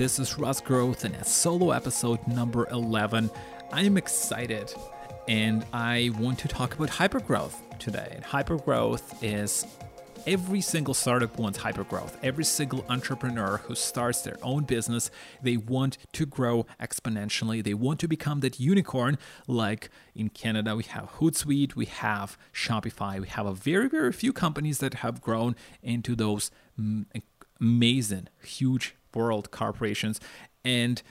This is Russ Growth and it's solo episode number 11. I'm excited and I want to talk about hypergrowth today. Hypergrowth is every single startup wants hypergrowth. Every single entrepreneur who starts their own business, they want to grow exponentially. They want to become that unicorn. Like in Canada, we have Hootsuite, we have Shopify, we have a very, very few companies that have grown into those mm, amazing, huge world corporations. And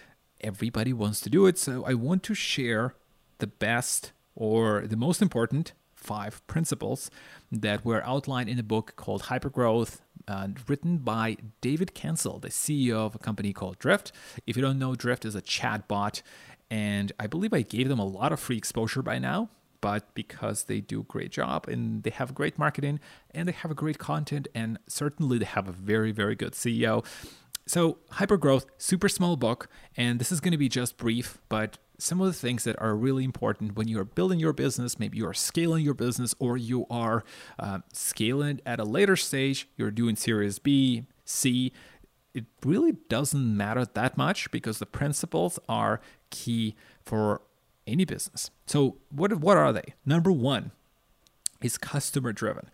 everybody wants to do it. So I want to share the best or the most important five principles that were outlined in a book called Hypergrowth, uh, written by David Cancel, the CEO of a company called Drift. If you don't know, Drift is a chat bot, and I believe I gave them a lot of free exposure by now. But because they do a great job and they have great marketing and they have a great content, and certainly they have a very, very good CEO. So, Hypergrowth, super small book, and this is going to be just brief, but some of the things that are really important when you are building your business, maybe you are scaling your business or you are uh, scaling at a later stage, you're doing Series B, C. It really doesn't matter that much because the principles are key for any business. So, what, what are they? Number one is customer driven.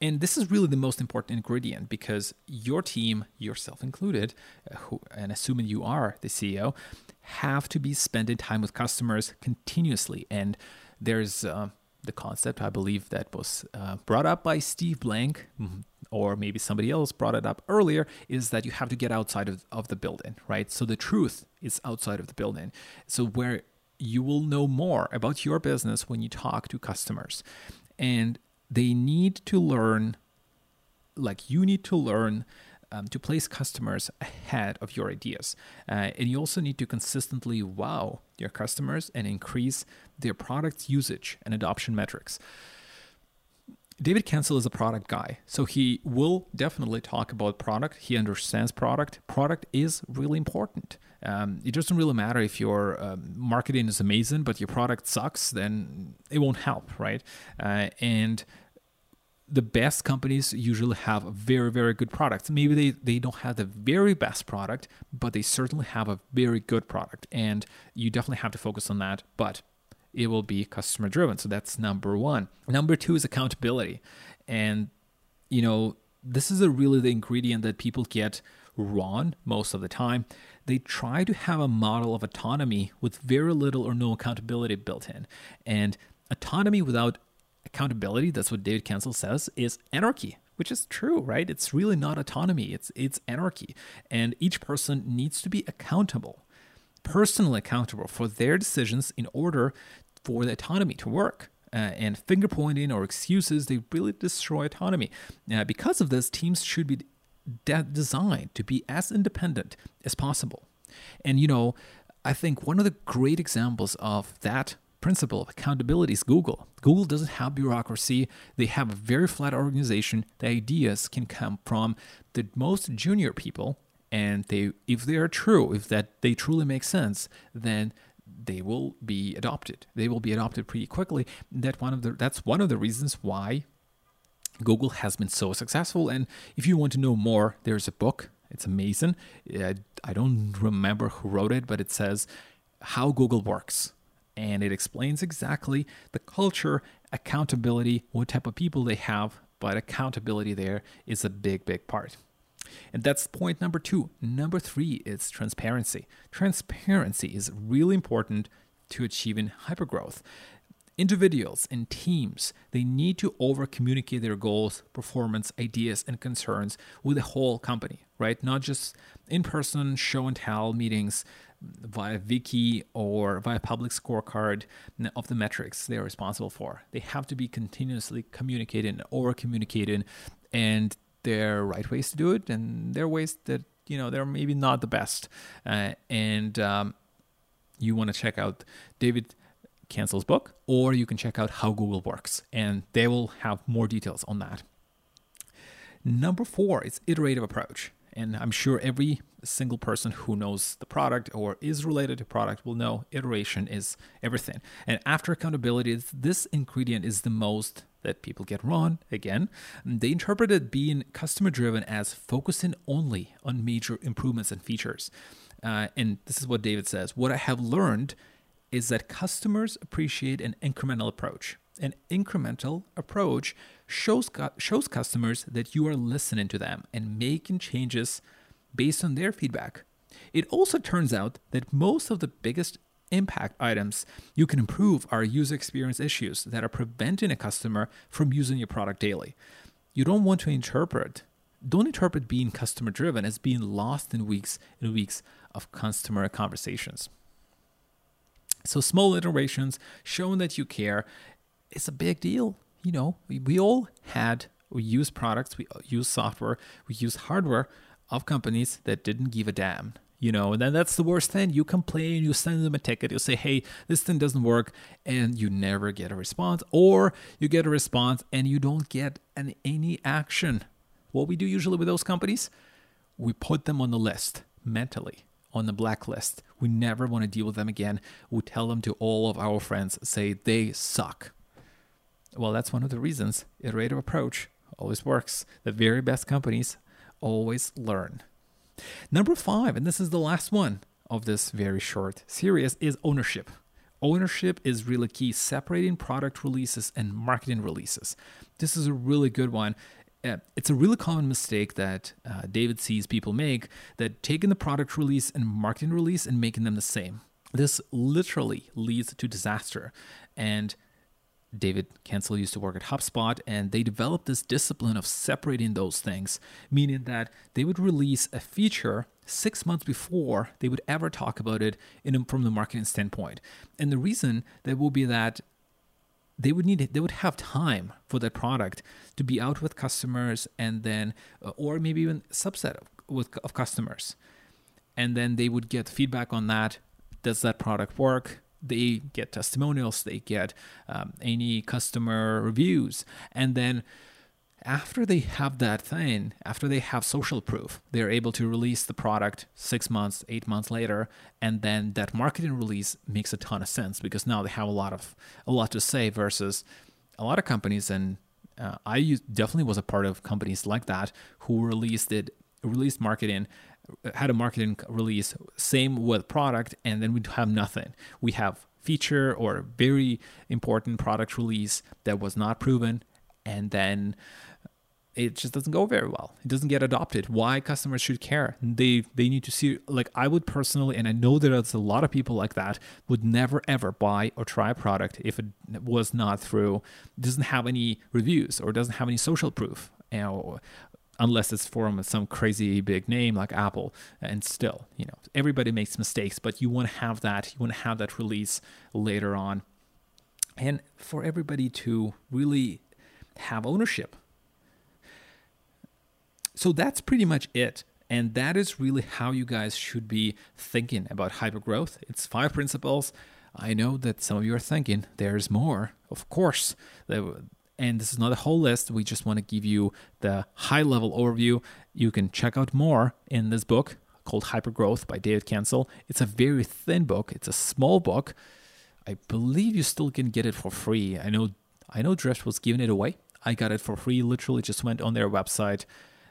And this is really the most important ingredient because your team, yourself included, uh, who, and assuming you are the CEO, have to be spending time with customers continuously. And there's uh, the concept, I believe, that was uh, brought up by Steve Blank, mm-hmm, or maybe somebody else brought it up earlier, is that you have to get outside of, of the building, right? So the truth is outside of the building. So where you will know more about your business when you talk to customers. And they need to learn, like you need to learn um, to place customers ahead of your ideas. Uh, and you also need to consistently wow your customers and increase their product usage and adoption metrics. David Cancel is a product guy, so he will definitely talk about product. He understands product. Product is really important. Um, it doesn't really matter if your uh, marketing is amazing, but your product sucks, then it won't help, right? Uh, and the best companies usually have very very good products maybe they, they don't have the very best product but they certainly have a very good product. And you definitely have to focus on that but it will be customer driven. So that's number one. Number two is accountability. And you know this is a really the ingredient that people get wrong most of the time. They try to have a model of autonomy with very little or no accountability built in. And autonomy without accountability, that's what David Cancel says, is anarchy, which is true, right? It's really not autonomy, it's it's anarchy. And each person needs to be accountable, personally accountable for their decisions in order for the autonomy to work. Uh, and finger pointing or excuses, they really destroy autonomy. Uh, because of this, teams should be de- designed to be as independent as possible. And, you know, I think one of the great examples of that principle of accountability is Google. Google doesn't have bureaucracy. They have a very flat organization. The ideas can come from the most junior people, and they, if they are true, if that they truly make sense, then they will be adopted. They will be adopted pretty quickly. That one of the that's one of the reasons why Google has been so successful. And if you want to know more, there's a book. It's amazing. Uh, I don't remember who wrote it, but it says how Google works and it explains exactly the culture, accountability, what type of people they have, but accountability there is a big, big part. And that's point number two. Number three is transparency. Transparency is really important to achieving hypergrowth. Individuals and teams, they need to over communicate their goals, performance, ideas, and concerns with the whole company, right? Not just in person show and tell meetings, via wiki or via public scorecard of the metrics they're responsible for. They have to be continuously communicating or communicating, and there are right ways to do it, and there are ways that you know they're maybe not the best. Uh, and um, you want to check out David Cancel's book, or you can check out how Google works, and they will have more details on that. Number four is iterative approach. And I'm sure every single person who knows the product or is related to product will know iteration is everything. And after accountability, this ingredient is the most that people get wrong. Again, they interpreted being customer driven as focusing only on major improvements and features. Uh, and this is what David says What I have learned is that customers appreciate an incremental approach. An incremental approach shows, shows customers that you are listening to them and making changes based on their feedback. It also turns out that most of the biggest impact items you can improve are user experience issues that are preventing a customer from using your product daily. You don't want to interpret don't interpret being customer driven as being lost in weeks and weeks of customer conversations. So small iterations showing that you care. Is a big deal. You know, we, we all had we use products, we uh, use software, we use hardware of companies that didn't give a damn you know. And then that's the worst thing. You complain you send them a ticket you say hey this thing doesn't work and you never get a response. Or you get a response and you don't get an, any action. What we do usually with those companies we put them on the list mentally on the blacklist we never want to deal with them again we tell them to all of our friends say they suck well that's one of the reasons iterative approach always works the very best companies always learn Number five, and this is the last one of this very short series, is ownership. Ownership is really key, separating product releases and marketing releases. This is a really good one. It's a really common mistake that uh, David sees people make that taking the product release and marketing release and making them the same. This literally leads to disaster. And David Cancel used to work at HubSpot, and they developed this discipline of separating those things, meaning that they would release a feature six months before they would ever talk about it in, from the marketing standpoint. And the reason that will be that they would need they would have time for that product to be out with customers and then uh, or maybe even subset of, with, of customers. And then they would get feedback on that. Does that product work? They get testimonials, they get um, any customer reviews, and then after they have that thing, after they have social proof, they're able to release the product six months, eight months later, and then that marketing release makes a ton of sense because now they have a lot of a lot to say versus a lot of companies and uh, I definitely was a part of companies like that who released it released marketing had a marketing release, same with product, and then we have nothing. We have feature or very important product release that was not proven, and then it just doesn't go very well. It doesn't get adopted. Why customers should care? They they need to see like I would personally, and I know that there's a lot of people like that would never ever buy or try a product if it was not through doesn't have any reviews or doesn't have any social proof. You know, unless it's from some crazy big name like Apple. And still, you know, everybody makes mistakes, but you want to have that. You want to have that release later on. And for everybody to really have ownership. So that's pretty much it. And that is really how you guys should be thinking about hypergrowth. It's five principles. I know that some of you are thinking there's more. Of course, and this is not a whole list. We just want to give you the high level overview. You can check out more in this book called Hypergrowth by David Cancel. It's a very thin book, it's a small book. I believe you still can get it for free. I know I know Drift was giving it away. I got it for free. Literally just went on their website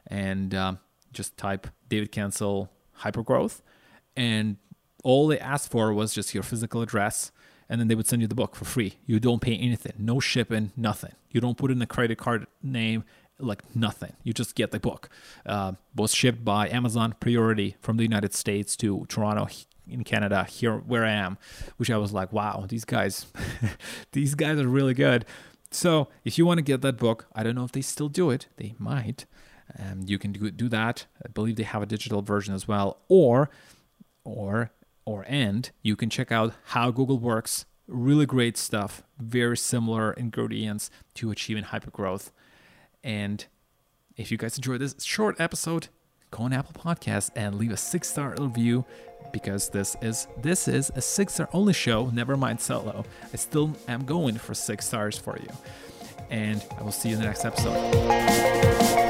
and um, just type David Cancel Hypergrowth. And all they asked for was just your physical address and then they would send you the book for free. You don't pay anything, no shipping, nothing. You don't put in a credit card name, like nothing. You just get the book. Uh, was shipped by Amazon Priority from the United States to Toronto in Canada, here where I am, which I was like, wow, these guys, these guys are really good. So if you want to get that book, I don't know if they still do it. They might. Um, you can do, do that. I believe they have a digital version as well. Or, or or and you can check out how Google works. Really great stuff. Very similar ingredients to achieving hypergrowth. And if you guys enjoyed this short episode, go on Apple Podcasts and leave a six star review because this is this is a six star only show. Never mind solo. I still am going for six stars for you. And I will see you in the next episode.